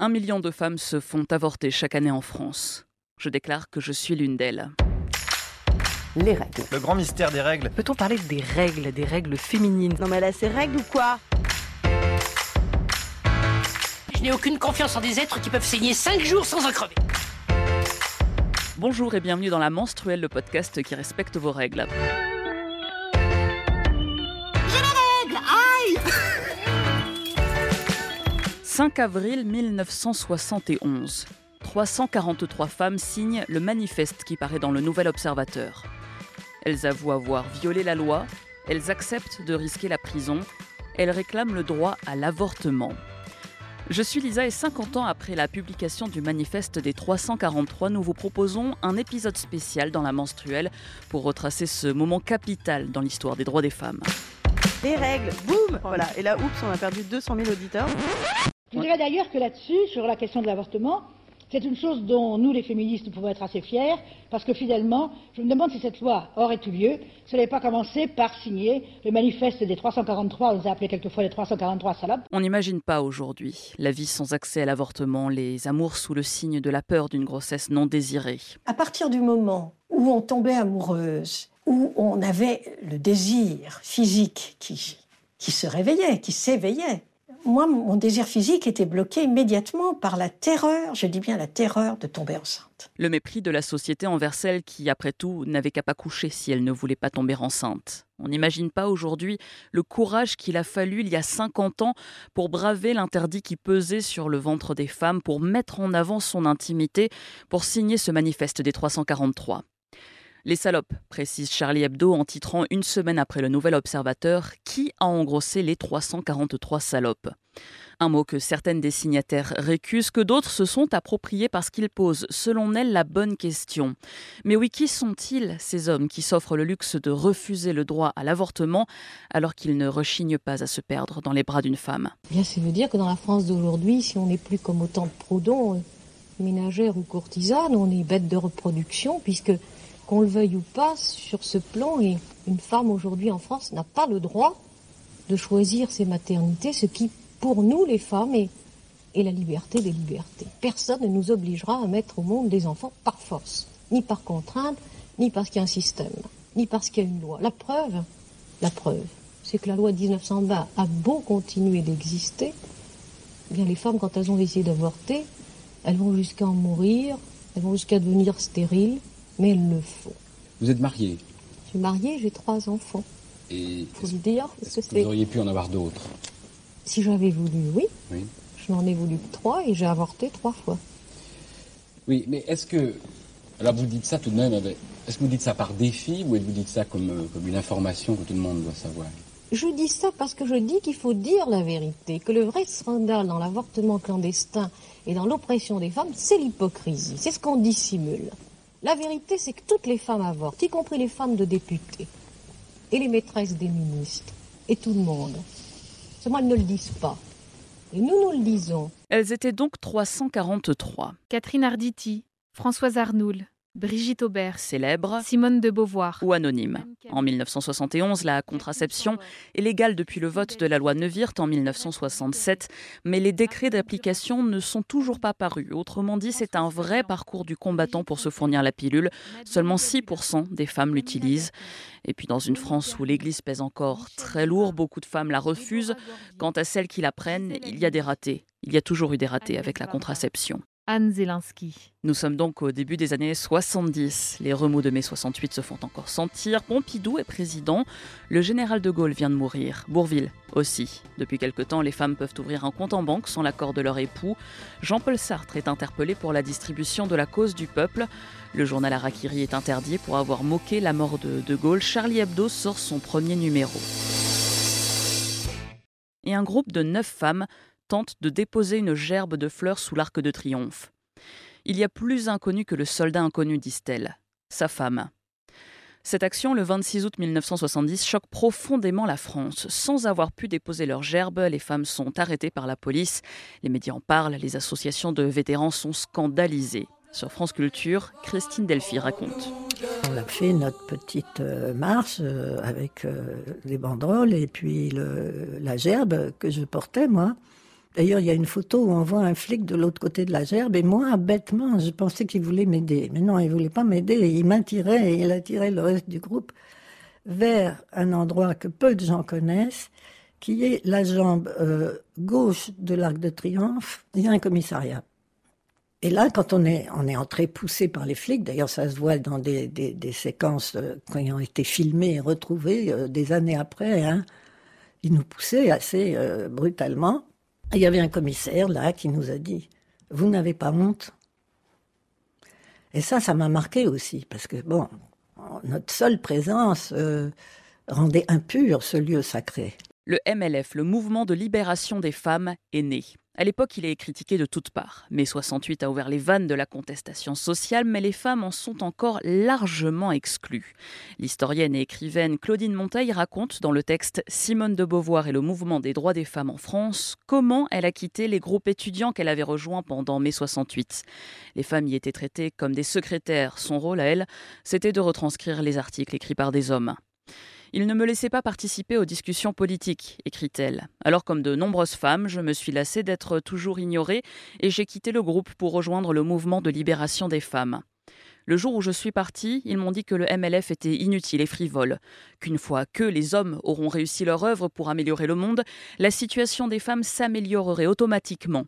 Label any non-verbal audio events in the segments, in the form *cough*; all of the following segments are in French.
Un million de femmes se font avorter chaque année en France. Je déclare que je suis l'une d'elles. Les règles. Le grand mystère des règles. Peut-on parler des règles, des règles féminines? Non mais là, c'est règles ou quoi? Je n'ai aucune confiance en des êtres qui peuvent saigner 5 jours sans en crever. Bonjour et bienvenue dans La Menstruelle, le podcast qui respecte vos règles. 5 avril 1971. 343 femmes signent le manifeste qui paraît dans le Nouvel Observateur. Elles avouent avoir violé la loi, elles acceptent de risquer la prison, elles réclament le droit à l'avortement. Je suis Lisa et 50 ans après la publication du manifeste des 343, nous vous proposons un épisode spécial dans la menstruelle pour retracer ce moment capital dans l'histoire des droits des femmes. Les règles, boum Voilà, et là, oups, on a perdu 200 000 auditeurs. Je dirais d'ailleurs que là-dessus, sur la question de l'avortement, c'est une chose dont nous, les féministes, nous pouvons être assez fiers, parce que finalement, je me demande si cette loi aurait eu lieu, si elle n'avait pas commencé par signer le manifeste des 343, on les a appelés quelquefois les 343 salopes. On n'imagine pas aujourd'hui la vie sans accès à l'avortement, les amours sous le signe de la peur d'une grossesse non désirée. À partir du moment où on tombait amoureuse, où on avait le désir physique qui, qui se réveillait, qui s'éveillait, moi, mon désir physique était bloqué immédiatement par la terreur, je dis bien la terreur de tomber enceinte. Le mépris de la société envers celle qui, après tout, n'avait qu'à pas coucher si elle ne voulait pas tomber enceinte. On n'imagine pas aujourd'hui le courage qu'il a fallu il y a 50 ans pour braver l'interdit qui pesait sur le ventre des femmes, pour mettre en avant son intimité, pour signer ce manifeste des 343. Les salopes, précise Charlie Hebdo en titrant une semaine après le Nouvel Observateur Qui a engrossé les 343 salopes un mot que certaines des signataires récusent, que d'autres se sont appropriés parce qu'ils posent, selon elles, la bonne question. Mais oui, qui sont-ils, ces hommes qui s'offrent le luxe de refuser le droit à l'avortement alors qu'ils ne rechignent pas à se perdre dans les bras d'une femme? Eh Bien, ça veut dire que dans la France d'aujourd'hui, si on n'est plus comme autant de Proudhon, euh, ménagère ou courtisane, on est bête de reproduction, puisque qu'on le veuille ou pas, sur ce plan, une femme aujourd'hui en France n'a pas le droit de choisir ses maternités, ce qui, pour nous les femmes, est, la liberté des libertés. Personne ne nous obligera à mettre au monde des enfants par force, ni par contrainte, ni parce qu'il y a un système, ni parce qu'il y a une loi. La preuve, la preuve, c'est que la loi de 1920 a beau continuer d'exister, eh bien les femmes, quand elles ont décidé d'avorter, elles vont jusqu'à en mourir, elles vont jusqu'à devenir stériles, mais elles le font. Vous êtes mariée Je suis mariée, j'ai trois enfants. Et faut le dire. Parce que vous auriez pu en avoir d'autres Si j'avais voulu, oui. Oui. Je n'en ai voulu que trois et j'ai avorté trois fois. Oui, mais est-ce que... Alors vous dites ça tout de même, est-ce que vous dites ça par défi ou est-ce que vous dites ça comme, euh, comme une information que tout le monde doit savoir? Je dis ça parce que je dis qu'il faut dire la vérité, que le vrai scandale dans l'avortement clandestin et dans l'oppression des femmes, c'est l'hypocrisie, c'est ce qu'on dissimule. La vérité, c'est que toutes les femmes avortent, y compris les femmes de députés, et les maîtresses des ministres, et tout le monde. Seulement, elles ne le disent pas. Et nous, nous le disons. Elles étaient donc 343. Catherine Arditi, Françoise Arnoul, Brigitte Aubert, célèbre, Simone de Beauvoir ou anonyme. En 1971, la contraception est légale depuis le vote de la loi Neuwirth en 1967, mais les décrets d'application ne sont toujours pas parus. Autrement dit, c'est un vrai parcours du combattant pour se fournir la pilule. Seulement 6% des femmes l'utilisent. Et puis dans une France où l'Église pèse encore très lourd, beaucoup de femmes la refusent. Quant à celles qui la prennent, il y a des ratés. Il y a toujours eu des ratés avec la contraception. Anne Zelinski. Nous sommes donc au début des années 70. Les remous de mai 68 se font encore sentir. Pompidou est président. Le général de Gaulle vient de mourir. Bourville aussi. Depuis quelque temps, les femmes peuvent ouvrir un compte en banque sans l'accord de leur époux. Jean-Paul Sartre est interpellé pour la distribution de la cause du peuple. Le journal Arakiri est interdit pour avoir moqué la mort de De Gaulle. Charlie Hebdo sort son premier numéro. Et un groupe de neuf femmes tente de déposer une gerbe de fleurs sous l'arc de triomphe. Il y a plus inconnu que le soldat inconnu, disent-elles, sa femme. Cette action, le 26 août 1970, choque profondément la France. Sans avoir pu déposer leur gerbe, les femmes sont arrêtées par la police. Les médias en parlent, les associations de vétérans sont scandalisées. Sur France Culture, Christine Delphi raconte. On a fait notre petite euh, marche euh, avec euh, les banderoles et puis la gerbe que je portais, moi. D'ailleurs, il y a une photo où on voit un flic de l'autre côté de la gerbe, et moi, bêtement, je pensais qu'il voulait m'aider. Mais non, il voulait pas m'aider, il m'attirait, et il attirait le reste du groupe vers un endroit que peu de gens connaissent, qui est la jambe euh, gauche de l'Arc de Triomphe. Il y a un commissariat. Et là, quand on est, entré poussé par les flics, d'ailleurs ça se voit dans des, des, séquences euh, qui ont été filmées et retrouvées euh, des années après, hein, ils nous poussaient assez brutalement. Il y avait un commissaire là qui nous a dit, vous n'avez pas honte? Et ça, ça m'a marqué aussi, parce que bon, notre seule présence rendait impur ce lieu sacré. Le MLF, le mouvement de libération des femmes, est né. À l'époque, il est critiqué de toutes parts. Mai 68 a ouvert les vannes de la contestation sociale, mais les femmes en sont encore largement exclues. L'historienne et écrivaine Claudine Monteil raconte dans le texte Simone de Beauvoir et le mouvement des droits des femmes en France comment elle a quitté les groupes étudiants qu'elle avait rejoints pendant mai 68. Les femmes y étaient traitées comme des secrétaires. Son rôle à elle, c'était de retranscrire les articles écrits par des hommes. Il ne me laissait pas participer aux discussions politiques, écrit-elle. Alors comme de nombreuses femmes, je me suis lassée d'être toujours ignorée et j'ai quitté le groupe pour rejoindre le mouvement de libération des femmes. Le jour où je suis partie, ils m'ont dit que le MLF était inutile et frivole, qu'une fois que les hommes auront réussi leur œuvre pour améliorer le monde, la situation des femmes s'améliorerait automatiquement.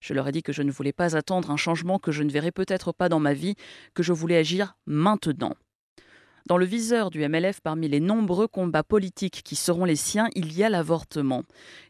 Je leur ai dit que je ne voulais pas attendre un changement que je ne verrais peut-être pas dans ma vie, que je voulais agir maintenant. Dans le viseur du MLF, parmi les nombreux combats politiques qui seront les siens, il y a l'avortement.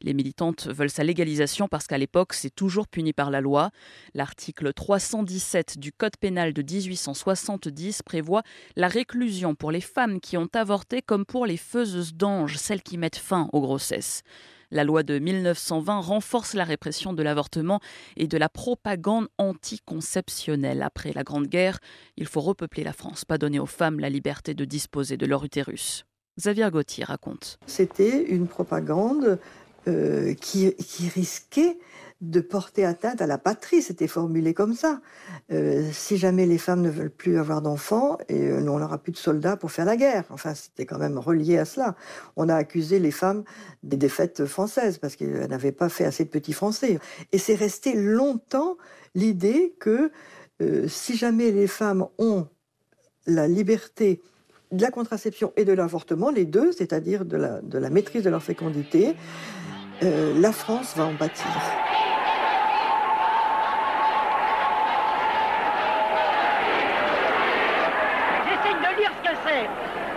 Les militantes veulent sa légalisation parce qu'à l'époque, c'est toujours puni par la loi. L'article 317 du Code pénal de 1870 prévoit la réclusion pour les femmes qui ont avorté comme pour les faiseuses d'anges, celles qui mettent fin aux grossesses. La loi de 1920 renforce la répression de l'avortement et de la propagande anticonceptionnelle. Après la Grande Guerre, il faut repeupler la France, pas donner aux femmes la liberté de disposer de leur utérus. Xavier Gauthier raconte. C'était une propagande euh, qui, qui risquait de porter atteinte à la patrie, c'était formulé comme ça. Euh, si jamais les femmes ne veulent plus avoir d'enfants, et euh, on n'aura plus de soldats pour faire la guerre. Enfin, c'était quand même relié à cela. On a accusé les femmes des défaites françaises parce qu'elles n'avaient pas fait assez de petits Français. Et c'est resté longtemps l'idée que euh, si jamais les femmes ont la liberté de la contraception et de l'avortement, les deux, c'est-à-dire de la, de la maîtrise de leur fécondité, la France va en bâtir.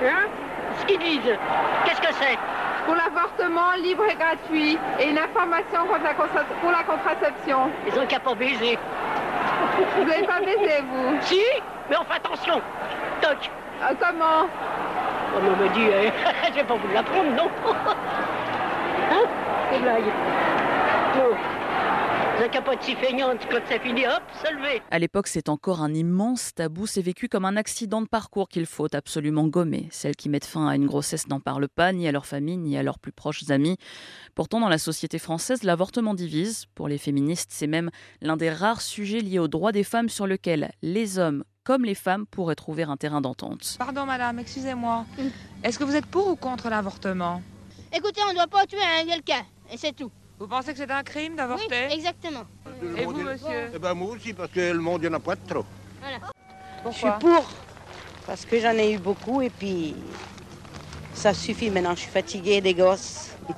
Hein Ce qu'ils disent. Pour l'avortement libre et gratuit et une information pour la contraception. Ils ont qu'à pas baiser. Vous n'avez pas baisé, vous? Si, mais on fait attention. Toc. Euh, comment? On me dit, hein, *laughs* je vais pas vous l'apprendre, non *laughs* Hein? C'est blague. À l'époque, c'est encore un immense tabou. C'est vécu comme un accident de parcours qu'il faut absolument gommer. Celles qui mettent fin à une grossesse n'en parlent pas, ni à leur famille, ni à leurs plus proches amis. Pourtant, dans la société française, l'avortement divise. Pour les féministes, c'est même l'un des rares sujets liés aux droits des femmes sur lequel les hommes comme les femmes pourraient trouver un terrain d'entente. Pardon madame, excusez-moi. Est-ce que vous êtes pour ou contre l'avortement? Écoutez, on ne doit pas tuer un quelqu'un, et c'est tout. Vous pensez que c'est un crime d'avorter Oui, exactement. Et vous, monsieur Eh ben moi aussi, parce que le monde, il n'y en a pas de trop. Voilà. Je suis pour, parce que j'en ai eu beaucoup et puis ça suffit maintenant. Je suis fatiguée des gosses. *laughs*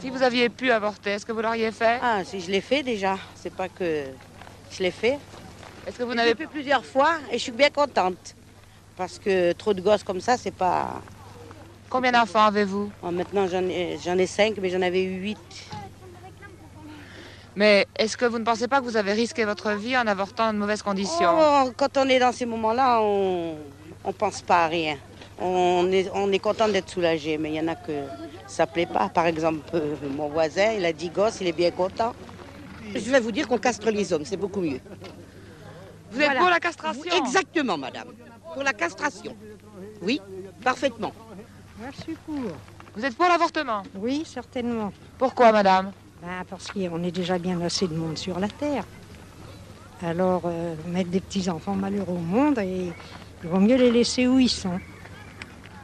Si vous aviez pu avorter, est-ce que vous l'auriez fait Ah, si je l'ai fait déjà. C'est pas que je l'ai fait. Est-ce que vous n'avez fait plusieurs fois et je suis bien contente parce que trop de gosses comme ça, c'est pas. Combien d'enfants avez-vous oh, Maintenant, j'en ai, j'en ai cinq, mais j'en avais eu huit. Mais est-ce que vous ne pensez pas que vous avez risqué votre vie en avortant dans de mauvaises conditions? Oh, Quand on est dans ces moments-là, on ne pense pas à rien. On est, on est content d'être soulagé, mais il y en a que ça plaît pas. Par exemple, euh, mon voisin, il a dit gosse, il est bien content. Je vais vous dire qu'on castre les hommes, c'est beaucoup mieux. Vous êtes pour la castration? Exactement, madame. Pour la castration. Oui, parfaitement. Moi, je suis pour. Vous êtes pour l'avortement? Oui, certainement. Pourquoi, madame? Ben, parce qu'on est déjà bien assez de monde sur la Terre. Alors, euh, mettre des petits-enfants malheureux au monde, et il vaut mieux les laisser où ils sont.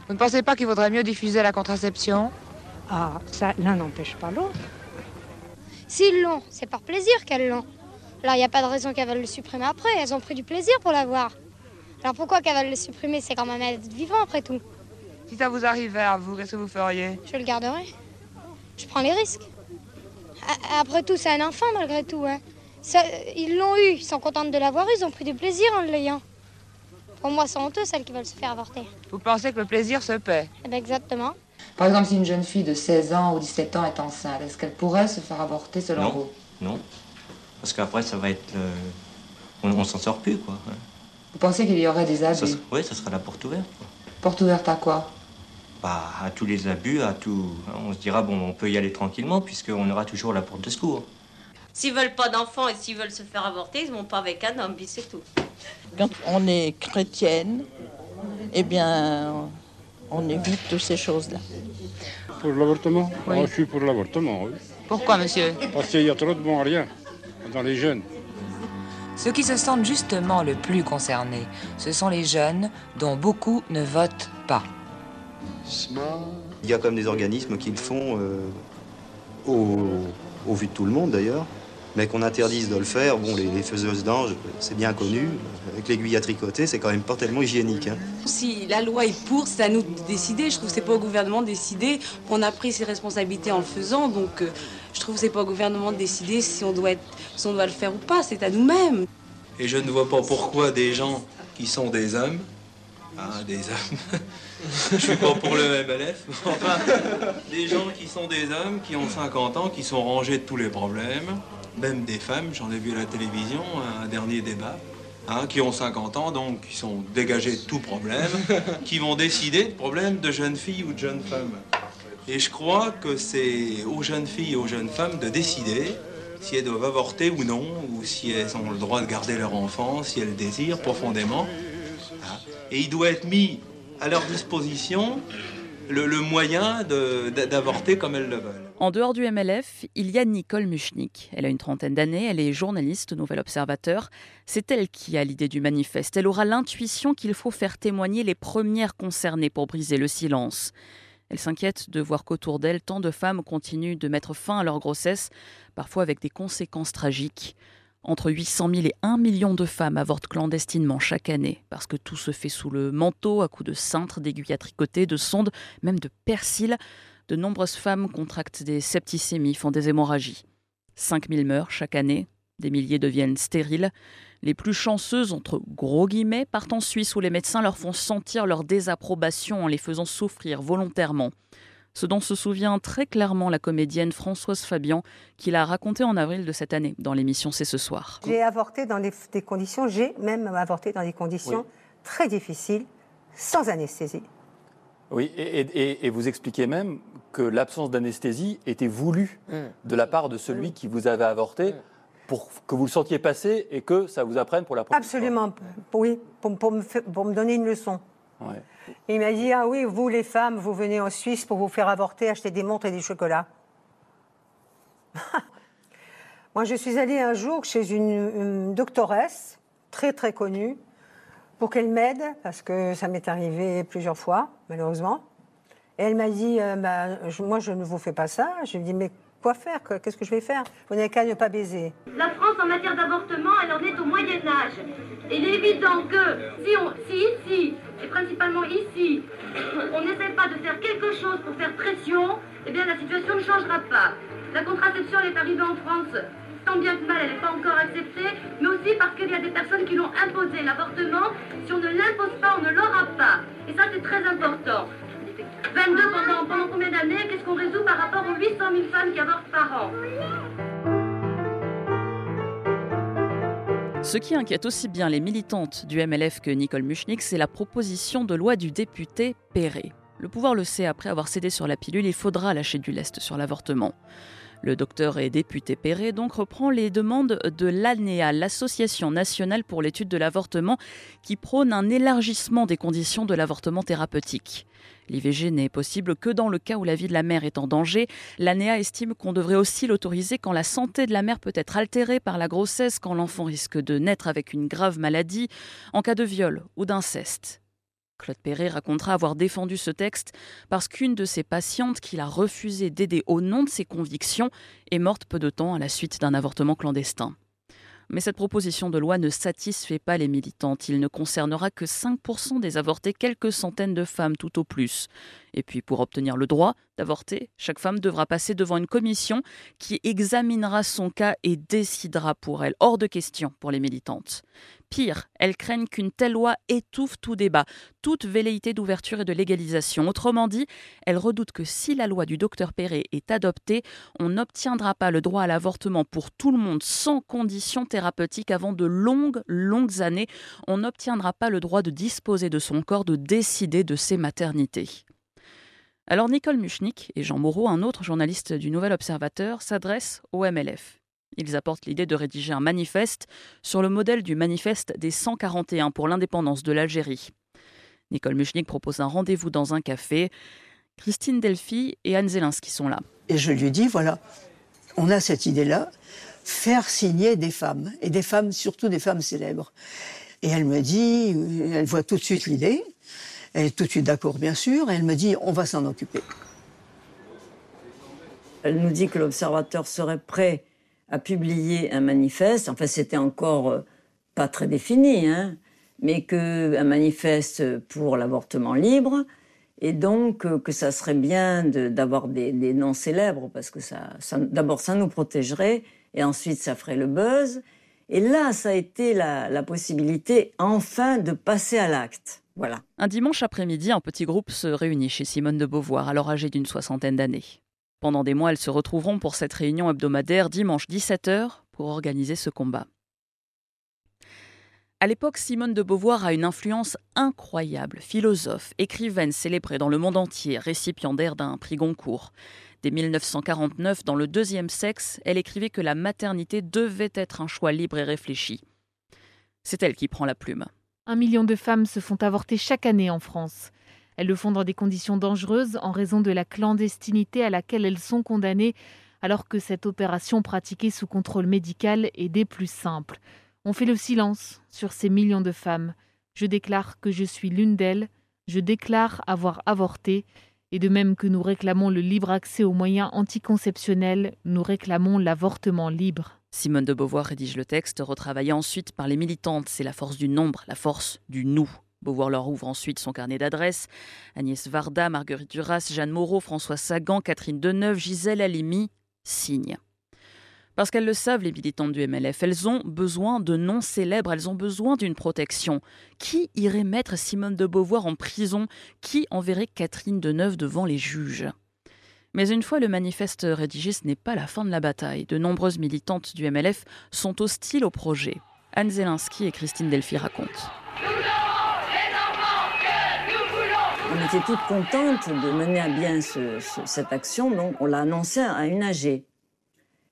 Vous ne pensez pas qu'il vaudrait mieux diffuser la contraception? Ah, ça, l'un n'empêche pas l'autre. S'ils l'ont, c'est par plaisir qu'elles l'ont. Alors il n'y a pas de raison qu'elles veulent le supprimer après. Elles ont pris du plaisir pour l'avoir. Alors pourquoi qu'elles veulent le supprimer? C'est quand même être vivant après tout. Si ça vous arrivait à vous, qu'est-ce que vous feriez? Je le garderai. Je prends les risques. Après tout, c'est un enfant malgré tout. hein. Ça- ils l'ont eu, ils sont contents de l'avoir eu, ils ont pris du plaisir en l'ayant. Pour moi, c'est honteux celles qui veulent se faire avorter. Vous pensez que le plaisir se paie? Eh ben, exactement. Par exemple, si une jeune fille de 16 ans ou 17 ans est enceinte, est-ce qu'elle pourrait se faire avorter selon Non. vous? Non. Parce qu'après, ça va être. euh, On, on s'en sort plus, quoi. ouais. Vous pensez qu'il y aurait des abus? ouais, ça sera la porte ouverte. quoi. Porte ouverte à quoi? Bah, à tous les abus, à tout. On se dira, bon, on peut y aller tranquillement, puisqu'on aura toujours la porte de secours. S'ils veulent pas d'enfants et s'ils veulent se faire avorter, ils vont pas avec un homme, c'est tout. Quand on est chrétienne, eh bien, on évite toutes ces choses-là. Pour l'avortement? Ah, Je suis pour l'avortement, oui. Pourquoi, monsieur? Parce qu'il y a trop de bons à rien dans les jeunes. Ceux qui se sentent justement le plus concernés, ce sont les jeunes dont beaucoup ne votent pas. Il y a comme des organismes qui le font euh, au, au vu de tout le monde d'ailleurs, mais qu'on interdise de le faire. Bon, les, les faiseuses d'anges, c'est bien connu. Avec l'aiguille à tricoter, c'est quand même pas tellement hygiénique. hein. Si la loi est pour, c'est à nous de décider. Je trouve que c'est pas au gouvernement de décider. On a pris ses responsabilités en le faisant, donc euh, je trouve que c'est pas au gouvernement de décider si on doit, être, si on doit le faire ou pas. C'est à nous-mêmes. Et je ne vois pas pourquoi des gens qui sont des hommes, hein, des hommes, *laughs* je suis pas pour le MLF, enfin, des gens qui sont des hommes, qui ont 50 ans, qui sont rangés de tous les problèmes, même des femmes, j'en ai vu à la télévision, un dernier débat, hein, qui ont 50 ans, donc qui sont dégagés de tout problème, qui vont décider de problèmes de jeunes filles ou de jeunes femmes. Et je crois que c'est aux jeunes filles et aux jeunes femmes de décider si elles doivent avorter ou non, ou si elles ont le droit de garder leur enfant, si elles le désirent profondément. Hein. Et il doit être mis à leur disposition le, moyen d'avorter comme elles le veulent. En dehors du MLF, il y a Nicole Muchnik. Elle a une trentaine d'années, elle est journaliste Nouvel Observateur. C'est elle qui a l'idée du manifeste. Elle aura l'intuition qu'il faut faire témoigner les premières concernées pour briser le silence. Elle s'inquiète de voir qu'autour d'elle, tant de femmes continuent de mettre fin à leur grossesse, parfois avec des conséquences tragiques. Entre 800 000 et 1 million de femmes avortent clandestinement chaque année, parce que tout se fait sous le manteau, à coups de cintres, d'aiguilles à tricoter, de sondes, même de persil. De nombreuses femmes contractent des septicémies, font des hémorragies. 5 000 meurent chaque année, des milliers deviennent stériles. Les plus chanceuses, entre gros guillemets, partent en Suisse où les médecins leur font sentir leur désapprobation en les faisant souffrir volontairement. Ce dont se souvient très clairement la comédienne Françoise Fabian, qui l'a raconté en avril de cette année dans l'émission C'est ce soir. J'ai avorté dans des, des conditions, j'ai même avorté dans des conditions très difficiles, sans anesthésie. Oui, et, et- et vous expliquez même que l'absence d'anesthésie était voulue de la part de celui qui vous avait avorté pour que vous le sentiez passer et que ça vous apprenne pour la première Absolument, oui, pour, pour me, fa- pour me donner une leçon. Ouais. Il m'a dit, ah oui, vous les femmes, vous venez en Suisse pour vous faire avorter, acheter des montres et des chocolats. *laughs* Moi, je suis allée un jour chez une, une doctoresse, très très connue, pour qu'elle m'aide, parce que ça m'est arrivé plusieurs fois, malheureusement. Et elle m'a dit, euh, bah, je- moi, je ne vous fais pas ça. Je lui ai dit, mais quoi faire? Que- Qu'est-ce que je vais faire? Vous n'avez qu'à ne pas baiser. La France, en matière d'avortement, elle en est au Moyen Âge. Il est évident que si, on, si ici, et principalement ici, on n'essaie pas de faire quelque chose pour faire pression, eh bien la situation ne changera pas. La contraception, elle est arrivée en France, tant bien que mal, elle n'est pas encore acceptée, mais aussi parce qu'il y a des personnes qui l'ont imposé. L'avortement, si on ne l'impose pas, on ne l'aura pas. Et ça, c'est très important. 22 pendant, pendant combien d'années? Qu'est-ce qu'on résout par rapport aux 800 000 femmes qui avortent par an? Ce qui inquiète aussi bien les militantes du MLF que Nicole Muchnik, c'est la proposition de loi du député Perret. Le pouvoir le sait, après avoir cédé sur la pilule, il faudra lâcher du lest sur l'avortement. Le docteur et député Perret donc reprend les demandes de l'ANEA, l'Association nationale pour l'étude de l'avortement, qui prône un élargissement des conditions de l'avortement thérapeutique. L'IVG n'est possible que dans le cas où la vie de la mère est en danger. L'ANEA estime qu'on devrait aussi l'autoriser quand la santé de la mère peut être altérée par la grossesse, quand l'enfant risque de naître avec une grave maladie, en cas de viol ou d'inceste. Claude Perret racontera avoir défendu ce texte parce qu'une de ses patientes qu'il a refusé d'aider au nom de ses convictions est morte peu de temps à la suite d'un avortement clandestin. Mais cette proposition de loi ne satisfait pas les militantes. Il ne concernera que 5% des avortés, quelques centaines de femmes tout au plus. Et puis pour obtenir le droit d'avorter, chaque femme devra passer devant une commission qui examinera son cas et décidera pour elle. Hors de question pour les militantes. Pire, elles craignent qu'une telle loi étouffe tout débat, toute velléité d'ouverture et de légalisation. Autrement dit, elles redoutent que si la loi du docteur Perret est adoptée, on n'obtiendra pas le droit à l'avortement pour tout le monde sans conditions thérapeutiques avant de longues, longues années. On n'obtiendra pas le droit de disposer de son corps, de décider de ses maternités. Alors Nicole Muchnik et Jean Moreau, un autre journaliste du Nouvel Observateur, s'adressent au MLF. Ils apportent l'idée de rédiger un manifeste sur le modèle du manifeste des 141 pour l'indépendance de l'Algérie. Nicole Muchnik propose un rendez-vous dans un café. Christine Delphi et Anne Zelensky sont là. Et je lui dis voilà, on a cette idée-là, faire signer des femmes, et des femmes, surtout des femmes célèbres. Et elle me dit, elle voit tout de suite l'idée, elle est tout de suite d'accord bien sûr, et elle me dit on va s'en occuper. Elle nous dit que l'observateur serait prêt a publié un manifeste, enfin c'était encore euh, pas très défini, hein, mais que un manifeste pour l'avortement libre, et donc euh, que ça serait bien d'avoir des, noms célèbres parce que ça, d'abord ça nous protégerait et ensuite ça ferait le buzz. Et là, ça a été la, la possibilité enfin de passer à l'acte. Voilà. Un dimanche après-midi, un petit groupe se réunit chez Simone de Beauvoir, alors âgée d'une soixantaine d'années. Pendant des mois, elles se retrouveront pour cette réunion hebdomadaire dimanche 17h pour organiser ce combat. À l'époque, Simone de Beauvoir a une influence incroyable, philosophe, écrivaine célébrée dans le monde entier, récipiendaire d'un prix Goncourt. Dès 1949, dans le deuxième sexe, elle écrivait que la maternité devait être un choix libre et réfléchi. C'est elle qui prend la plume. Un million de femmes se font avorter chaque année en France. Elles le font dans des conditions dangereuses en raison de la clandestinité à laquelle elles sont condamnées, alors que cette opération pratiquée sous contrôle médical est des plus simples. On fait le silence sur ces millions de femmes. Je déclare que je suis l'une d'elles, je déclare avoir avorté, et de même que nous réclamons le libre accès aux moyens anticonceptionnels, nous réclamons l'avortement libre. Simone de Beauvoir rédige le texte, retravaillé ensuite par les militantes. C'est la force du nombre, la force du nous. Beauvoir leur ouvre ensuite son carnet d'adresses. Agnès Varda, Marguerite Duras, Jeanne Moreau, François Sagan, Catherine Deneuve, Gisèle Halimi signent. Parce qu'elles le savent, les militantes du MLF, elles ont besoin de noms célèbres, elles ont besoin d'une protection. Qui irait mettre Simone de Beauvoir en prison? Qui enverrait Catherine Deneuve devant les juges? Mais une fois le manifeste rédigé, ce n'est pas la fin de la bataille. De nombreuses militantes du MLF sont hostiles au projet. Anne Zelensky et Christine Delphi racontent. Était toutes contentes de mener à bien cette action, donc on l'a annoncé à une AG.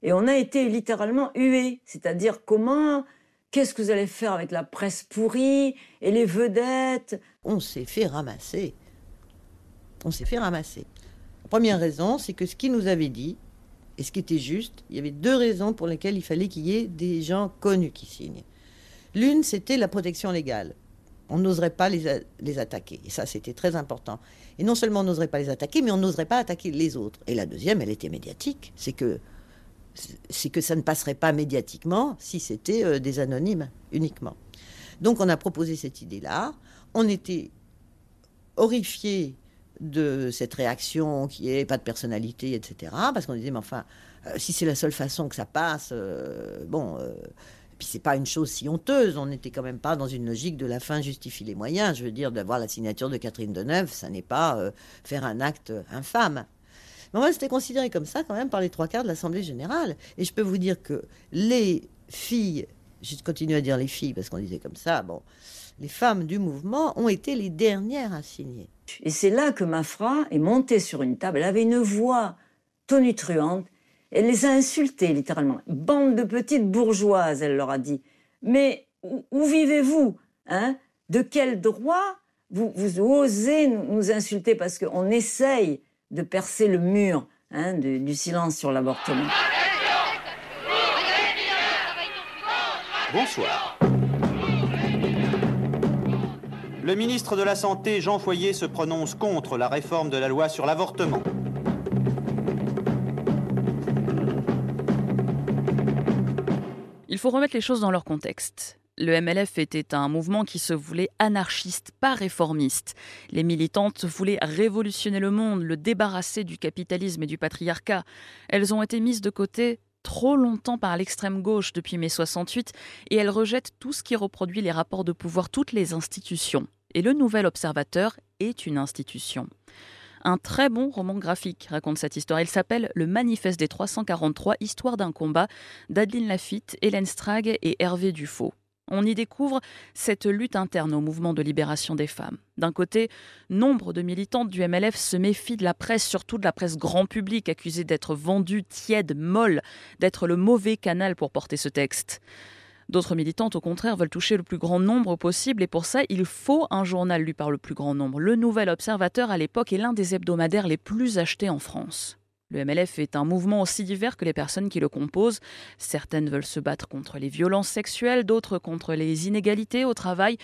Et on a été littéralement hués, c'est-à-dire comment, qu'est-ce que vous allez faire avec la presse pourrie et les vedettes? On s'est fait ramasser. On s'est fait ramasser. La première raison, c'est que ce qu'il nous avait dit, et ce qui était juste, il y avait deux raisons pour lesquelles il fallait qu'il y ait des gens connus qui signent. L'une, c'était la protection légale on n'oserait pas les, attaquer. Et ça, c'était très important. Et non seulement on n'oserait pas les attaquer, mais on n'oserait pas attaquer les autres. Et la deuxième, elle était médiatique. C'est que, c'est que ça ne passerait pas médiatiquement si c'était euh, des anonymes uniquement. Donc on a proposé cette idée-là. On était horrifiés de cette réaction qui est pas de personnalité, etc. Parce qu'on disait, mais enfin, euh, si c'est la seule façon que ça passe, euh, bon, puis c'est pas une chose si honteuse. On n'était quand même pas dans une logique de la fin justifie les moyens. Je veux dire, d'avoir la signature de Catherine Deneuve, ça n'est pas euh, faire un acte infâme. Mais moi, c'était considéré comme ça quand même par les trois quarts de l'Assemblée générale. Et je peux vous dire que les filles, je continue à dire les filles parce qu'on disait comme ça, bon, les femmes du mouvement ont été les dernières à signer. Et c'est là que Mafra est montée sur une table. Elle avait une voix tonitruante elle les a insultés, littéralement. Bande de petites bourgeoises, elle leur a dit. Mais où, vivez-vous hein? De quel droit vous, osez nous, insulter Parce qu'on essaye de percer le mur hein, du silence sur l'avortement? Bonsoir. le ministre de la Santé, Jean Foyer, se prononce contre la réforme de la loi sur l'avortement. Il faut remettre les choses dans leur contexte. Le MLF était un mouvement qui se voulait anarchiste, pas réformiste. Les militantes voulaient révolutionner le monde, le débarrasser du capitalisme et du patriarcat. Elles ont été mises de côté trop longtemps par l'extrême gauche depuis mai 68 et elles rejettent tout ce qui reproduit les rapports de pouvoir, toutes les institutions. Et le Nouvel Observateur est une institution. Un très bon roman graphique raconte cette histoire. Il s'appelle Le Manifeste des 343, Histoire d'un combat d'Adeline Lafitte, Hélène Strag et Hervé Dufaux. On y découvre cette lutte interne au mouvement de libération des femmes. D'un côté, nombre de militantes du MLF se méfient de la presse, surtout de la presse grand public, accusée d'être vendue, tiède, molle, d'être le mauvais canal pour porter ce texte. D'autres militantes, au contraire, veulent toucher le plus grand nombre possible et pour ça, il faut un journal lu par le plus grand nombre. Le Nouvel Observateur, à l'époque, est l'un des hebdomadaires les plus achetés en France. Le MLF est un mouvement aussi divers que les personnes qui le composent. Certaines veulent se battre contre les violences sexuelles, d'autres contre les inégalités au travail,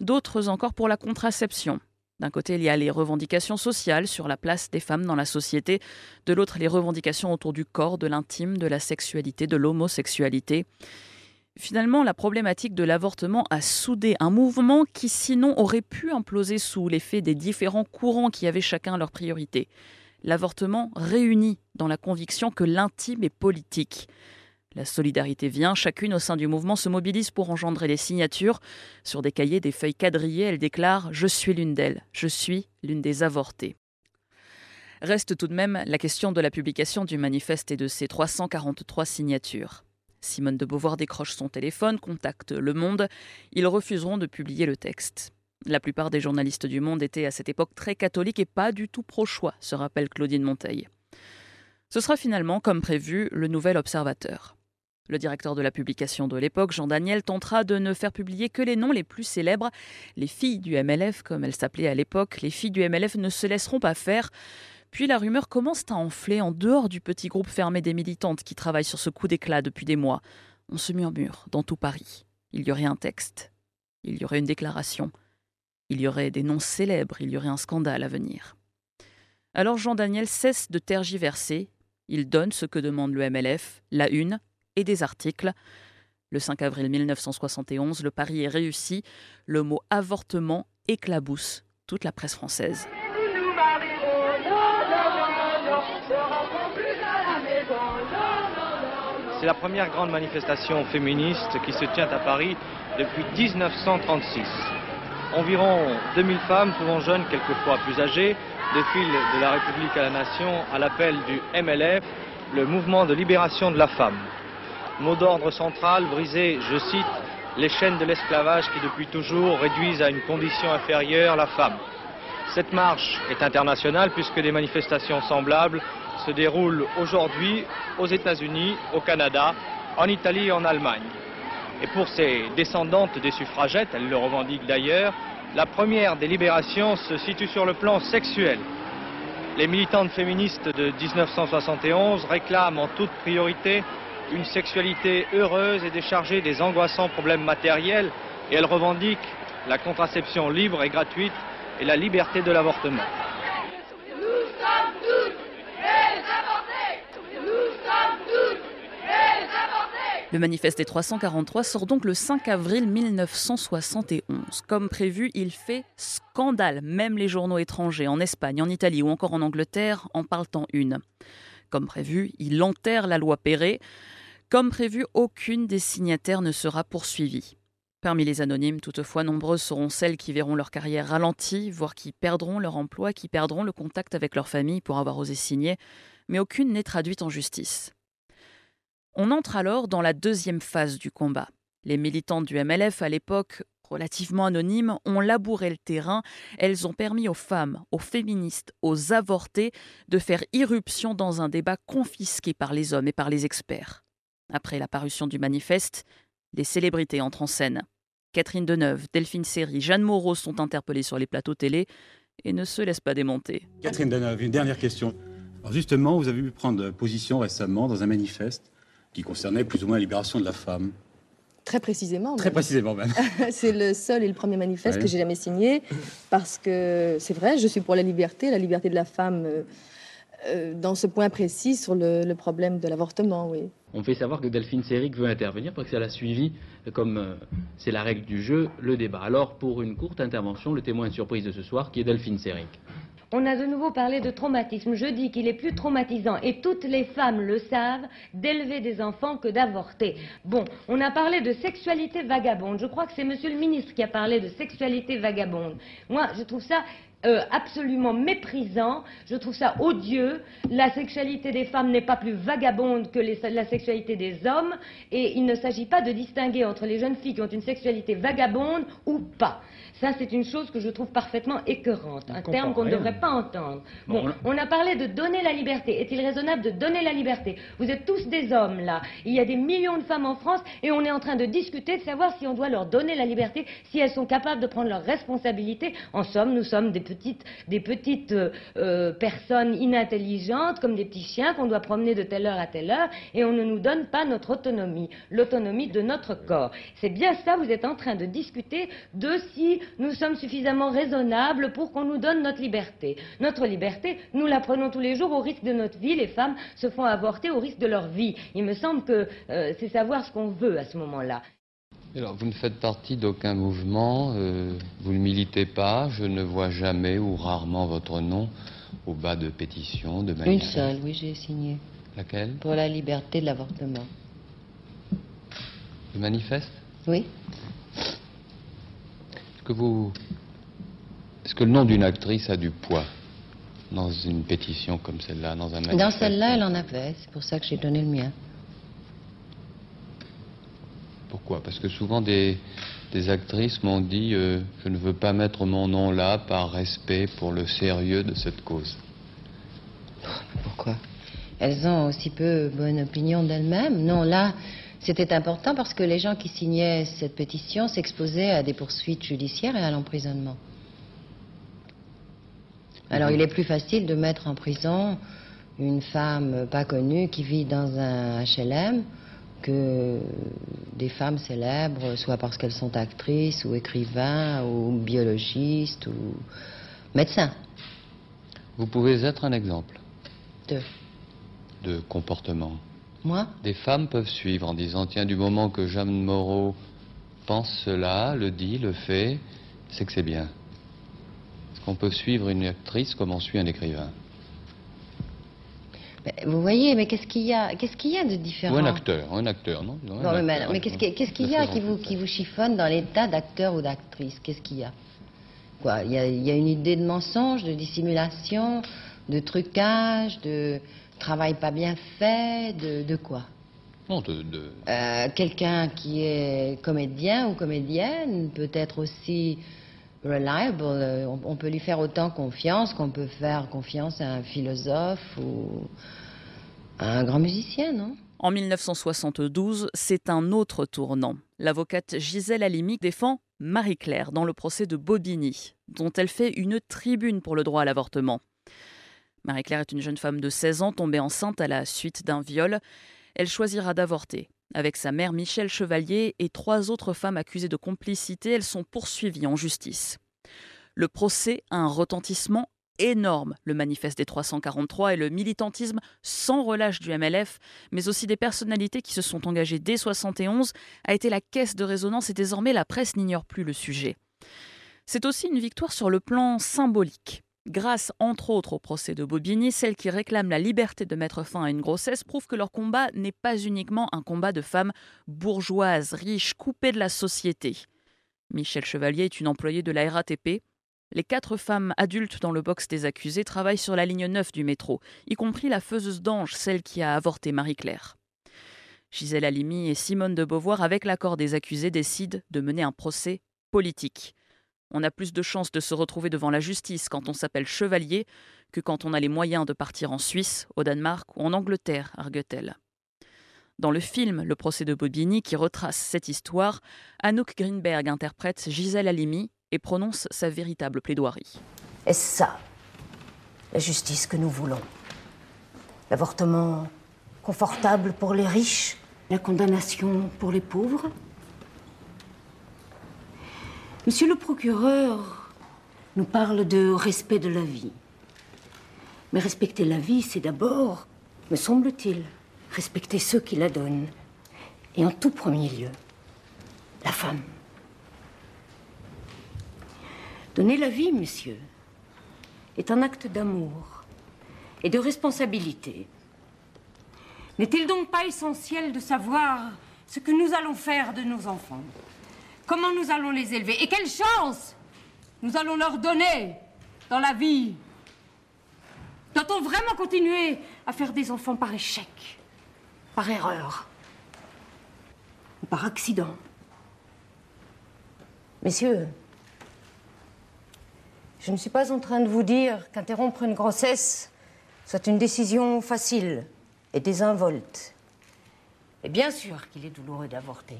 d'autres encore pour la contraception. D'un côté, il y a les revendications sociales sur la place des femmes dans la société, de l'autre, les revendications autour du corps, de l'intime, de la sexualité, de l'homosexualité. Finalement, la problématique de l'avortement a soudé un mouvement qui sinon aurait pu imploser sous l'effet des différents courants qui avaient chacun leur priorité l'avortement réunit dans la conviction que l'intime est politique. La solidarité vient, chacune au sein du mouvement se mobilise pour engendrer les signatures. Sur des cahiers, des feuilles quadrillées, elle déclare Je suis l'une d'elles, je suis l'une des avortées. Reste tout de même la question de la publication du manifeste et de ses 343 signatures. Simone de Beauvoir décroche son téléphone, contacte Le Monde. Ils refuseront de publier le texte. La plupart des journalistes du monde étaient à cette époque très catholiques et pas du tout pro-choix, se rappelle Claudine Monteil. Ce sera finalement, comme prévu, le nouvel observateur. Le directeur de la publication de l'époque, Jean Daniel, tentera de ne faire publier que les noms les plus célèbres. Les filles du MLF, comme elles s'appelaient à l'époque, les filles du MLF ne se laisseront pas faire. Puis la rumeur commence à enfler en dehors du petit groupe fermé des militantes qui travaillent sur ce coup d'éclat depuis des mois. On se murmure dans tout Paris. Il y aurait un texte. Il y aurait une déclaration. Il y aurait des noms célèbres, il y aurait un scandale à venir. Alors Jean Daniel cesse de tergiverser, il donne ce que demande le MLF, la une et des articles. Le 5 avril 1971, le pari est réussi, le mot avortement éclabousse toute la presse française. C'est la première grande manifestation féministe qui se tient à Paris depuis 1936. Environ 2000 femmes, souvent jeunes, quelquefois plus âgées, défilent de la République à la Nation à l'appel du MLF, le mouvement de libération de la femme. Mot d'ordre central, briser, je cite, les chaînes de l'esclavage qui depuis toujours réduisent à une condition inférieure la femme. Cette marche est internationale puisque des manifestations semblables se déroulent aujourd'hui aux États-Unis, au Canada, en Italie et en Allemagne. Et pour ces descendantes des suffragettes, elles le revendiquent d'ailleurs, la première des libérations se situe sur le plan sexuel. Les militantes féministes de 1971 réclament en toute priorité une sexualité heureuse et déchargée des angoissants problèmes matériels et elles revendiquent la contraception libre et gratuite et la liberté de l'avortement. Le manifeste des 343 sort donc le 5 avril 1971. Comme prévu, il fait scandale. Même les journaux étrangers en Espagne, en Italie ou encore en Angleterre en parlent en une. Comme prévu, il enterre la loi Perret. Comme prévu, aucune des signataires ne sera poursuivie. Parmi les anonymes, toutefois, nombreuses seront celles qui verront leur carrière ralentie, voire qui perdront leur emploi, qui perdront le contact avec leur famille pour avoir osé signer, mais aucune n'est traduite en justice. On entre alors dans la deuxième phase du combat. Les militantes du MLF, à l'époque relativement anonymes, ont labouré le terrain. Elles ont permis aux femmes, aux féministes, aux avortés de faire irruption dans un débat confisqué par les hommes et par les experts. Après la parution du manifeste, les célébrités entrent en scène. Catherine Deneuve, Delphine Seyry, Jeanne Moreau sont interpellées sur les plateaux télé et ne se laissent pas démonter. Catherine Deneuve, une dernière question. Justement, vous avez pu prendre position récemment dans un manifeste qui concernait plus ou moins la libération de la femme. Très précisément. Très précisément même. *laughs* c'est le seul et le premier manifeste Ouais. que j'ai jamais signé parce que c'est vrai, je suis pour la liberté, la liberté de la femme euh, euh, dans ce point précis sur le, le problème de l'avortement, oui. On fait savoir que Delphine Seyrig veut intervenir parce qu'elle a suivi, comme euh, c'est la règle du jeu, le débat. Alors, pour une courte intervention, le témoin de surprise de ce soir, qui est Delphine Seyrig. On a de nouveau parlé de traumatisme. Je dis qu'il est plus traumatisant, et toutes les femmes le savent, d'élever des enfants que d'avorter. Bon, on a parlé de sexualité vagabonde. Je crois que c'est Monsieur le ministre qui a parlé de sexualité vagabonde. Moi, je trouve ça euh, absolument méprisant. Je trouve ça odieux. La sexualité des femmes n'est pas plus vagabonde que la sexualité des hommes, et il ne s'agit pas de distinguer entre les jeunes filles qui ont une sexualité vagabonde ou pas. Ça, c'est une chose que je trouve parfaitement écœurante, un terme qu'on ne devrait pas entendre. Bon, Bon, on a parlé de donner la liberté. Est-il raisonnable de donner la liberté? Vous êtes tous des hommes, là. Il y a des millions de femmes en France et on est en train de discuter de savoir si on doit leur donner la liberté, si elles sont capables de prendre leurs responsabilités. En somme, nous sommes des petites, des petites euh, euh, personnes inintelligentes, comme des petits chiens qu'on doit promener de telle heure à telle heure et on ne nous donne pas notre autonomie, l'autonomie de notre corps. C'est bien ça, vous êtes en train de discuter de si nous sommes suffisamment raisonnables pour qu'on nous donne notre liberté. Notre liberté, nous la prenons tous les jours au risque de notre vie. Les femmes se font avorter au risque de leur vie. Il me semble que euh, c'est savoir ce qu'on veut à ce moment-là. Alors, vous ne faites partie d'aucun mouvement, euh, vous ne militez pas, je ne vois jamais ou rarement votre nom au bas de pétitions, de Une manifestes. seule, oui, j'ai signé. Laquelle? Pour la liberté de l'avortement. Le manifeste? Oui. Est-ce que vous. Est-ce que le nom d'une actrice a du poids dans une pétition comme celle-là, dans un Dans celle-là, elle en avait. C'est pour ça que j'ai donné le mien. Pourquoi? Parce que souvent des, des actrices m'ont dit euh, je ne veux pas mettre mon nom là par respect pour le sérieux de cette cause. Pourquoi? Elles ont aussi peu bonne opinion d'elles-mêmes. Non, là, c'était important parce que les gens qui signaient cette pétition s'exposaient à des poursuites judiciaires et à l'emprisonnement. Alors, il est plus facile de mettre en prison une femme pas connue qui vit dans un HLM que des femmes célèbres, soit parce qu'elles sont actrices ou écrivains ou biologistes ou médecins. Vous pouvez être un exemple De de comportement. Moi Des femmes peuvent suivre en disant tiens, du moment que Jeanne Moreau pense cela, le dit, le fait, c'est que c'est bien. Est-ce qu'on peut suivre une actrice comme on suit un écrivain? Mais Vous voyez, mais qu'est-ce qu'il y a, qu'est-ce qu'il y a de différent? Ou un acteur, un acteur, non? Non, mais, mais- acteur, mais qu'est-ce qu'il y a qui vous, plus qui vous chiffonne dans l'état d'acteur ou d'actrice? Qu'est-ce qu'il y a? Quoi il y, a, il y a une idée de mensonge, de dissimulation, de trucage, de travail pas bien fait, de, de quoi Non, de, de- Euh, Quelqu'un qui est comédien ou comédienne peut être aussi reliable. euh, On, on peut lui faire autant confiance qu'on peut faire confiance à un philosophe ou à un grand musicien, non En 1972, c'est un autre tournant. L'avocate Gisèle Halimi défend Marie-Claire dans le procès de Bobigny, dont elle fait une tribune pour le droit à l'avortement. Marie-Claire est une jeune femme de 16 ans tombée enceinte à la suite d'un viol. Elle choisira d'avorter. Avec sa mère Michel Chevalier et trois autres femmes accusées de complicité, elles sont poursuivies en justice. Le procès a un retentissement énorme. Le manifeste des 343 et le militantisme sans relâche du MLF, mais aussi des personnalités qui se sont engagées dès 71, a été la caisse de résonance et désormais la presse n'ignore plus le sujet. C'est aussi une victoire sur le plan symbolique. Grâce, entre autres, au procès de Bobigny, celles qui réclament la liberté de mettre fin à une grossesse prouvent que leur combat n'est pas uniquement un combat de femmes bourgeoises, riches, coupées de la société. Michel Chevalier est une employée de la RATP. Les quatre femmes adultes dans le box des accusés travaillent sur la ligne 9 du métro, y compris la faiseuse d'ange, celle qui a avorté Marie-Claire. Gisèle Halimi et Simone de Beauvoir, avec l'accord des accusés, décident de mener un procès politique. On a plus de chances de se retrouver devant la justice quand on s'appelle chevalier que quand on a les moyens de partir en Suisse, au Danemark ou en Angleterre, argue-t-elle. Dans le film Le procès de Bobigny, qui retrace cette histoire, Anouk Greenberg interprète Gisèle Halimi et prononce sa véritable plaidoirie. Est-ce ça, la justice que nous voulons? L'avortement confortable pour les riches? La condamnation pour les pauvres? Monsieur le procureur nous parle de respect de la vie. Mais respecter la vie, c'est d'abord, me semble-t-il, respecter ceux qui la donnent. Et en tout premier lieu, la femme. Donner la vie, monsieur, est un acte d'amour et de responsabilité. N'est-il donc pas essentiel de savoir ce que nous allons faire de nos enfants? Comment nous allons les élever? Et quelle chance nous allons leur donner dans la vie Doit-on vraiment continuer à faire des enfants par échec, par erreur ou par accident? Messieurs, je ne suis pas en train de vous dire qu'interrompre une grossesse soit une décision facile et désinvolte. Et bien sûr qu'il est douloureux d'avorter.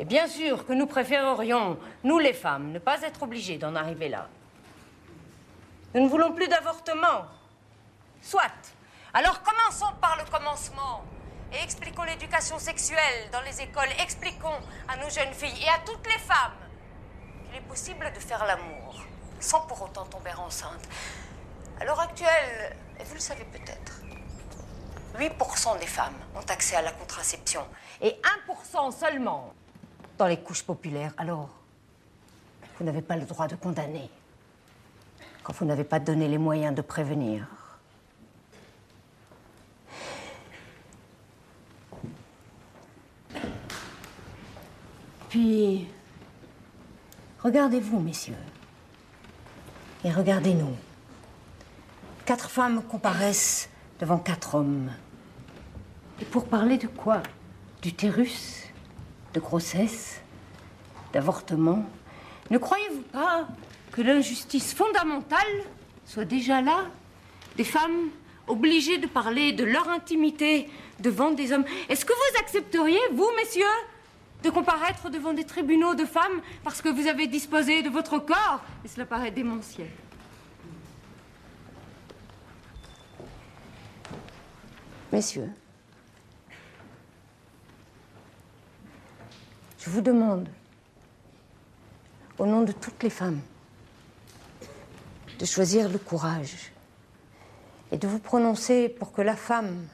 Et bien sûr que nous préférerions, nous les femmes, ne pas être obligées d'en arriver là. Nous ne voulons plus d'avortement. Soit. Alors commençons par le commencement et expliquons l'éducation sexuelle dans les écoles. Expliquons à nos jeunes filles et à toutes les femmes qu'il est possible de faire l'amour sans pour autant tomber enceinte. À l'heure actuelle, et vous le savez peut-être, 8% des femmes ont accès à la contraception et 1% seulement dans les couches populaires. Alors, vous n'avez pas le droit de condamner quand vous n'avez pas donné les moyens de prévenir. Puis, regardez-vous, messieurs, et regardez-nous. Quatre femmes comparaissent devant quatre hommes. Et pour parler de quoi? D'utérus De grossesse D'avortement Ne croyez-vous pas que l'injustice fondamentale soit déjà là? Des femmes obligées de parler de leur intimité devant des hommes. Est-ce que vous accepteriez, vous, messieurs, de comparaître devant des tribunaux de femmes parce que vous avez disposé de votre corps? Et cela paraît démentiel. Messieurs, je vous demande, au nom de toutes les femmes, de choisir le courage et de vous prononcer pour que la femme,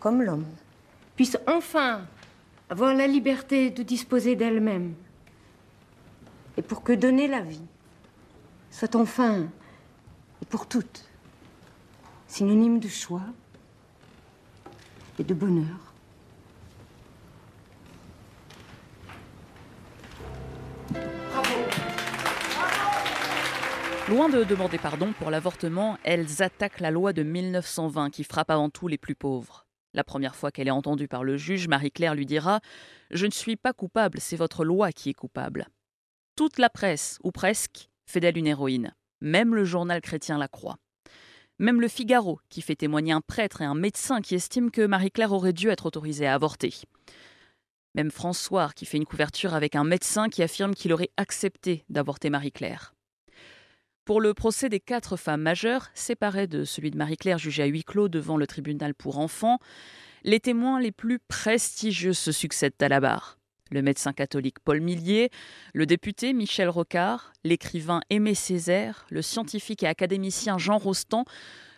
comme l'homme, puisse enfin avoir la liberté de disposer d'elle-même et pour que donner la vie soit enfin, et pour toutes, synonyme de choix et de bonheur. Loin de demander pardon pour l'avortement, elles attaquent la loi de 1920 qui frappe avant tout les plus pauvres. La première fois qu'elle est entendue par le juge, Marie-Claire lui dira Je ne suis pas coupable, c'est votre loi qui est coupable. Toute la presse, ou presque, fait d'elle une héroïne. Même le journal chrétien la croit. Même le Figaro, qui fait témoigner un prêtre et un médecin qui estiment que Marie-Claire aurait dû être autorisée à avorter. Même François, qui fait une couverture avec un médecin qui affirme qu'il aurait accepté d'avorter Marie-Claire. Pour le procès des quatre femmes majeures, séparées de celui de Marie-Claire jugée à huis clos devant le tribunal pour enfants, les témoins les plus prestigieux se succèdent à la barre. Le médecin catholique Paul Millier, le député Michel Rocard, l'écrivain Aimé Césaire, le scientifique et académicien Jean Rostand,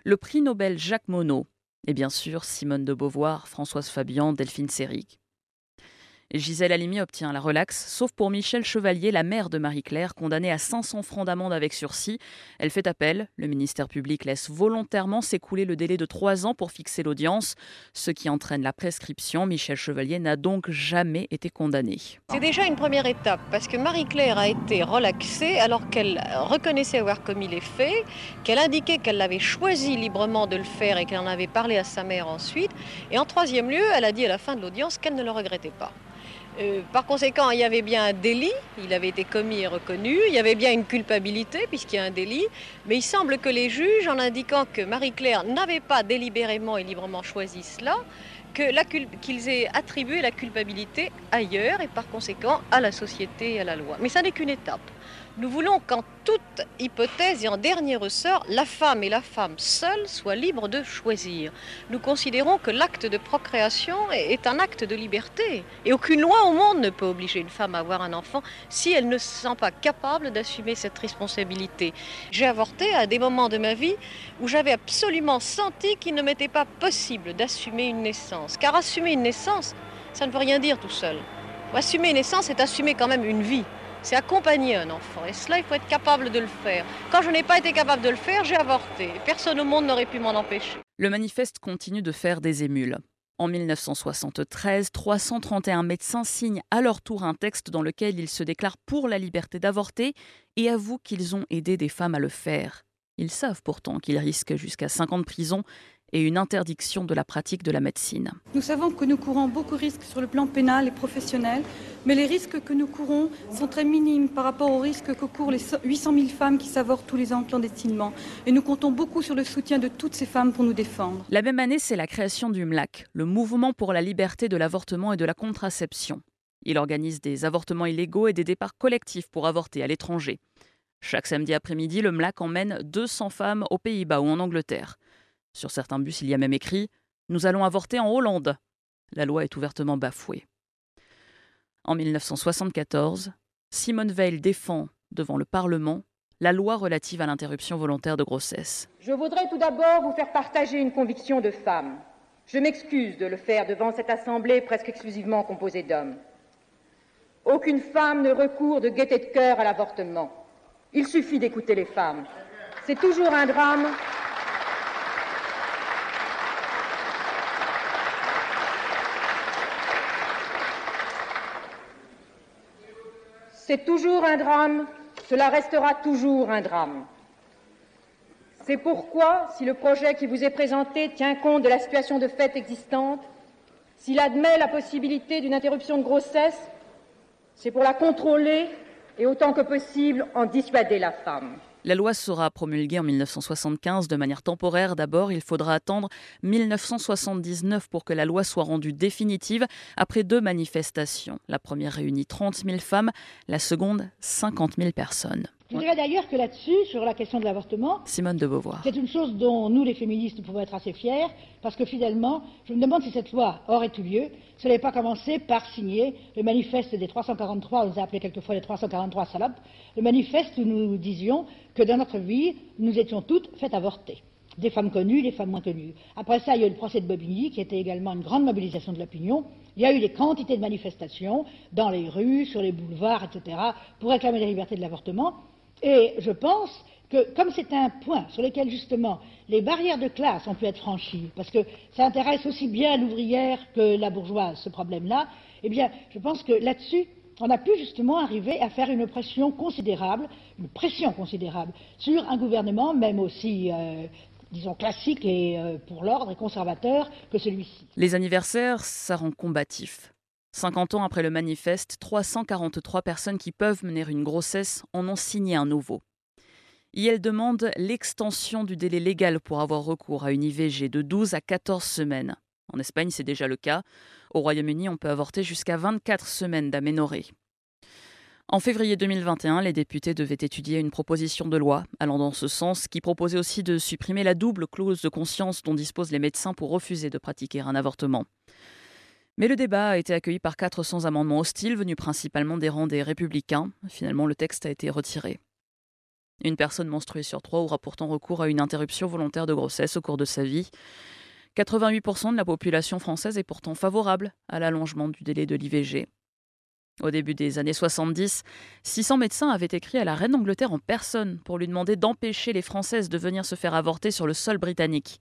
le prix Nobel Jacques Monod, et bien sûr Simone de Beauvoir, Françoise Fabian, Delphine Seyrig. Gisèle Halimi obtient la relaxe, sauf pour Michel Chevalier, la mère de Marie-Claire, condamnée à 500 francs d'amende avec sursis. Elle fait appel. Le ministère public laisse volontairement s'écouler le délai de trois ans pour fixer l'audience, ce qui entraîne la prescription. Michel Chevalier n'a donc jamais été condamné. C'est déjà une première étape parce que Marie-Claire a été relaxée alors qu'elle reconnaissait avoir commis les faits, qu'elle indiquait qu'elle avait choisi librement de le faire et qu'elle en avait parlé à sa mère ensuite. Et en troisième lieu, elle a dit à la fin de l'audience qu'elle ne le regrettait pas. Euh, par conséquent, il y avait bien un délit, il avait été commis et reconnu, il y avait bien une culpabilité puisqu'il y a un délit, mais il semble que les juges, en indiquant que Marie-Claire n'avait pas délibérément et librement choisi cela, qu'ils aient attribué la culpabilité ailleurs et par conséquent à la société et à la loi. Mais ça n'est qu'une étape. Nous voulons qu'en toute hypothèse et en dernier ressort, la femme et la femme seule soient libres de choisir. Nous considérons que l'acte de procréation est un acte de liberté. Et aucune loi au monde ne peut obliger une femme à avoir un enfant si elle ne se sent pas capable d'assumer cette responsabilité. J'ai avorté à des moments de ma vie où j'avais absolument senti qu'il ne m'était pas possible d'assumer une naissance. Car assumer une naissance, ça ne veut rien dire tout seul. Assumer une naissance, c'est assumer quand même une vie c'est accompagner un enfant. Et cela, il faut être capable de le faire. Quand je n'ai pas été capable de le faire, j'ai avorté. Personne au monde n'aurait pu m'en empêcher. Le manifeste continue de faire des émules. En 1973, 331 médecins signent à leur tour un texte dans lequel ils se déclarent pour la liberté d'avorter et avouent qu'ils ont aidé des femmes à le faire. Ils savent pourtant qu'ils risquent jusqu'à 5 ans de prison et une interdiction de la pratique de la médecine. Nous savons que nous courons beaucoup de risques sur le plan pénal et professionnel, mais les risques que nous courons sont très minimes par rapport aux risques que courent les 800 000 femmes qui s'avortent tous les ans clandestinement. Et nous comptons beaucoup sur le soutien de toutes ces femmes pour nous défendre. La même année, c'est la création du MLAC, le Mouvement pour la liberté de l'avortement et de la contraception. Il organise des avortements illégaux et des départs collectifs pour avorter à l'étranger. Chaque samedi après-midi, le MLAC emmène 200 femmes aux Pays-Bas ou en Angleterre. Sur certains bus, il y a même écrit Nous allons avorter en Hollande. La loi est ouvertement bafouée. En 1974, Simone Veil défend devant le Parlement la loi relative à l'interruption volontaire de grossesse. Je voudrais tout d'abord vous faire partager une conviction de femme. Je m'excuse de le faire devant cette assemblée presque exclusivement composée d'hommes. Aucune femme ne recourt de gaieté de cœur à l'avortement. Il suffit d'écouter les femmes. C'est toujours un drame C'est toujours un drame, cela restera toujours un drame. C'est pourquoi, si le projet qui vous est présenté tient compte de la situation de fait existante, s'il admet la possibilité d'une interruption de grossesse, c'est pour la contrôler et autant que possible en dissuader la femme. La loi sera promulguée en 1975 de manière temporaire. D'abord, il faudra attendre 1979 pour que la loi soit rendue définitive après deux manifestations. La première réunit 30 000 femmes, la seconde 50 000 personnes. Je dirais d'ailleurs que là-dessus, sur la question de l'avortement, Simone de Beauvoir. C'est une chose dont nous, les féministes, pouvons être assez fiers, parce que finalement, je me demande si cette loi aurait eu lieu, ce n'avait pas commencé par signer le manifeste des 343, on les a appelés quelquefois les 343 salopes, le manifeste où nous disions que dans notre vie, nous étions toutes faites avorter des femmes connues, des femmes moins connues. Après ça, il y a eu le procès de Bobigny, qui était également une grande mobilisation de l'opinion. Il y a eu des quantités de manifestations dans les rues, sur les boulevards, etc., pour réclamer la liberté de l'avortement. Et je pense que, comme c'est un point sur lequel, justement, les barrières de classe ont pu être franchies, parce que ça intéresse aussi bien l'ouvrière que la bourgeoise, ce problème-là, eh bien, je pense que là-dessus, on a pu justement arriver à faire une pression considérable, une pression considérable sur un gouvernement, même aussi, euh, disons, classique et euh, pour l'ordre et conservateur que celui-ci. Les anniversaires, ça rend combatif. 50 ans après le manifeste, 343 personnes qui peuvent mener une grossesse en ont signé un nouveau. Et elles demandent l'extension du délai légal pour avoir recours à une IVG de 12 à 14 semaines. En Espagne, c'est déjà le cas. Au Royaume-Uni, on peut avorter jusqu'à 24 semaines d'aménorrhée. En février 2021, les députés devaient étudier une proposition de loi allant dans ce sens qui proposait aussi de supprimer la double clause de conscience dont disposent les médecins pour refuser de pratiquer un avortement. Mais le débat a été accueilli par 400 amendements hostiles venus principalement des rangs des républicains. Finalement, le texte a été retiré. Une personne menstruée sur trois aura pourtant recours à une interruption volontaire de grossesse au cours de sa vie. 88% de la population française est pourtant favorable à l'allongement du délai de l'IVG. Au début des années 70, 600 médecins avaient écrit à la reine d'Angleterre en personne pour lui demander d'empêcher les Françaises de venir se faire avorter sur le sol britannique.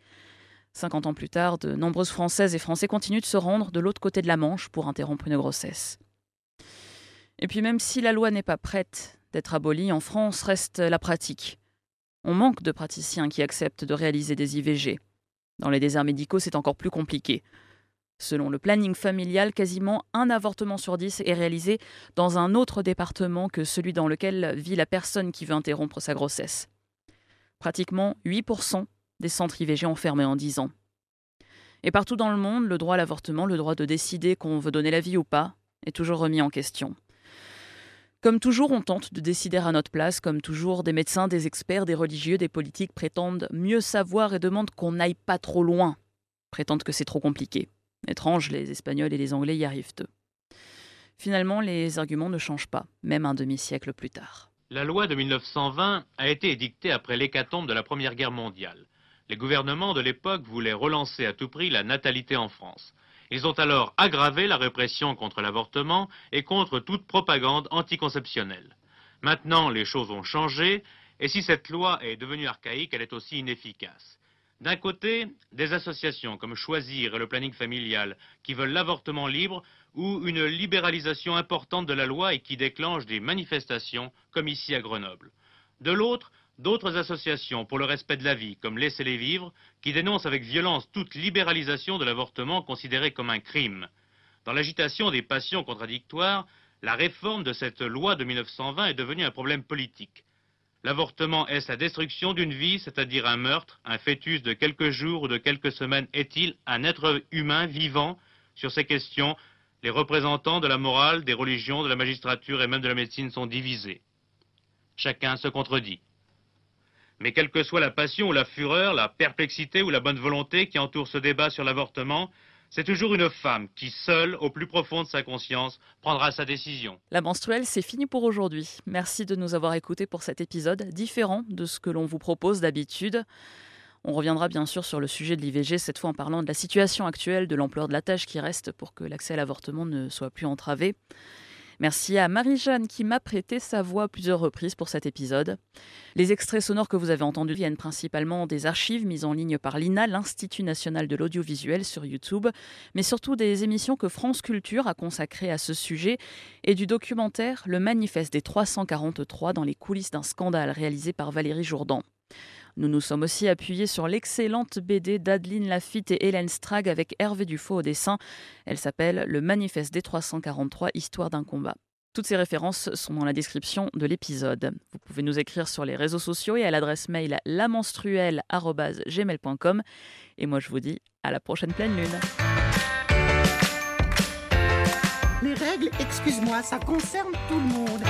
50 ans plus tard, de nombreuses Françaises et Français continuent de se rendre de l'autre côté de la Manche pour interrompre une grossesse. Et puis même si la loi n'est pas prête d'être abolie, en France reste la pratique. On manque de praticiens qui acceptent de réaliser des IVG. Dans les déserts médicaux, c'est encore plus compliqué. Selon le planning familial, quasiment un avortement sur dix est réalisé dans un autre département que celui dans lequel vit la personne qui veut interrompre sa grossesse. Pratiquement 8% des centres IVG ont fermé en 10 ans. Et partout dans le monde, le droit à l'avortement, le droit de décider qu'on veut donner la vie ou pas, est toujours remis en question. Comme toujours, on tente de décider à notre place, comme toujours, des médecins, des experts, des religieux, des politiques prétendent mieux savoir et demandent qu'on n'aille pas trop loin, prétendent que c'est trop compliqué. Étrange, les Espagnols et les Anglais y arrivent eux. Finalement, les arguments ne changent pas, même un demi-siècle plus tard. La loi de 1920 a été édictée après l'hécatombe de la Première Guerre mondiale. Les gouvernements de l'époque voulaient relancer à tout prix la natalité en France. Ils ont alors aggravé la répression contre l'avortement et contre toute propagande anticonceptionnelle. Maintenant, les choses ont changé, et si cette loi est devenue archaïque, elle est aussi inefficace. D'un côté, des associations comme Choisir et le planning familial qui veulent l'avortement libre ou une libéralisation importante de la loi et qui déclenchent des manifestations comme ici à Grenoble. De l'autre, D'autres associations pour le respect de la vie, comme Laissez-les vivre, qui dénoncent avec violence toute libéralisation de l'avortement considéré comme un crime. Dans l'agitation des passions contradictoires, la réforme de cette loi de 1920 est devenue un problème politique. L'avortement est la destruction d'une vie, c'est-à-dire un meurtre, un fœtus de quelques jours ou de quelques semaines est-il un être humain vivant? Sur ces questions, les représentants de la morale, des religions, de la magistrature et même de la médecine sont divisés. Chacun se contredit. Mais quelle que soit la passion ou la fureur, la perplexité ou la bonne volonté qui entoure ce débat sur l'avortement, c'est toujours une femme qui, seule, au plus profond de sa conscience, prendra sa décision. La menstruelle, c'est fini pour aujourd'hui. Merci de nous avoir écoutés pour cet épisode, différent de ce que l'on vous propose d'habitude. On reviendra bien sûr sur le sujet de l'IVG, cette fois en parlant de la situation actuelle, de l'ampleur de la tâche qui reste pour que l'accès à l'avortement ne soit plus entravé. Merci à Marie-Jeanne qui m'a prêté sa voix à plusieurs reprises pour cet épisode. Les extraits sonores que vous avez entendus viennent principalement des archives mises en ligne par l'INA, l'Institut national de l'audiovisuel sur YouTube, mais surtout des émissions que France Culture a consacrées à ce sujet et du documentaire Le manifeste des 343 dans les coulisses d'un scandale réalisé par Valérie Jourdan. Nous nous sommes aussi appuyés sur l'excellente BD d'Adeline Lafitte et Hélène Strag avec Hervé Dufaux au dessin. Elle s'appelle Le Manifeste des 343, Histoire d'un combat. Toutes ces références sont dans la description de l'épisode. Vous pouvez nous écrire sur les réseaux sociaux et à l'adresse mail lamenstruelle.gmail.com. Et moi, je vous dis à la prochaine pleine lune. Les règles, excuse-moi, ça concerne tout le monde.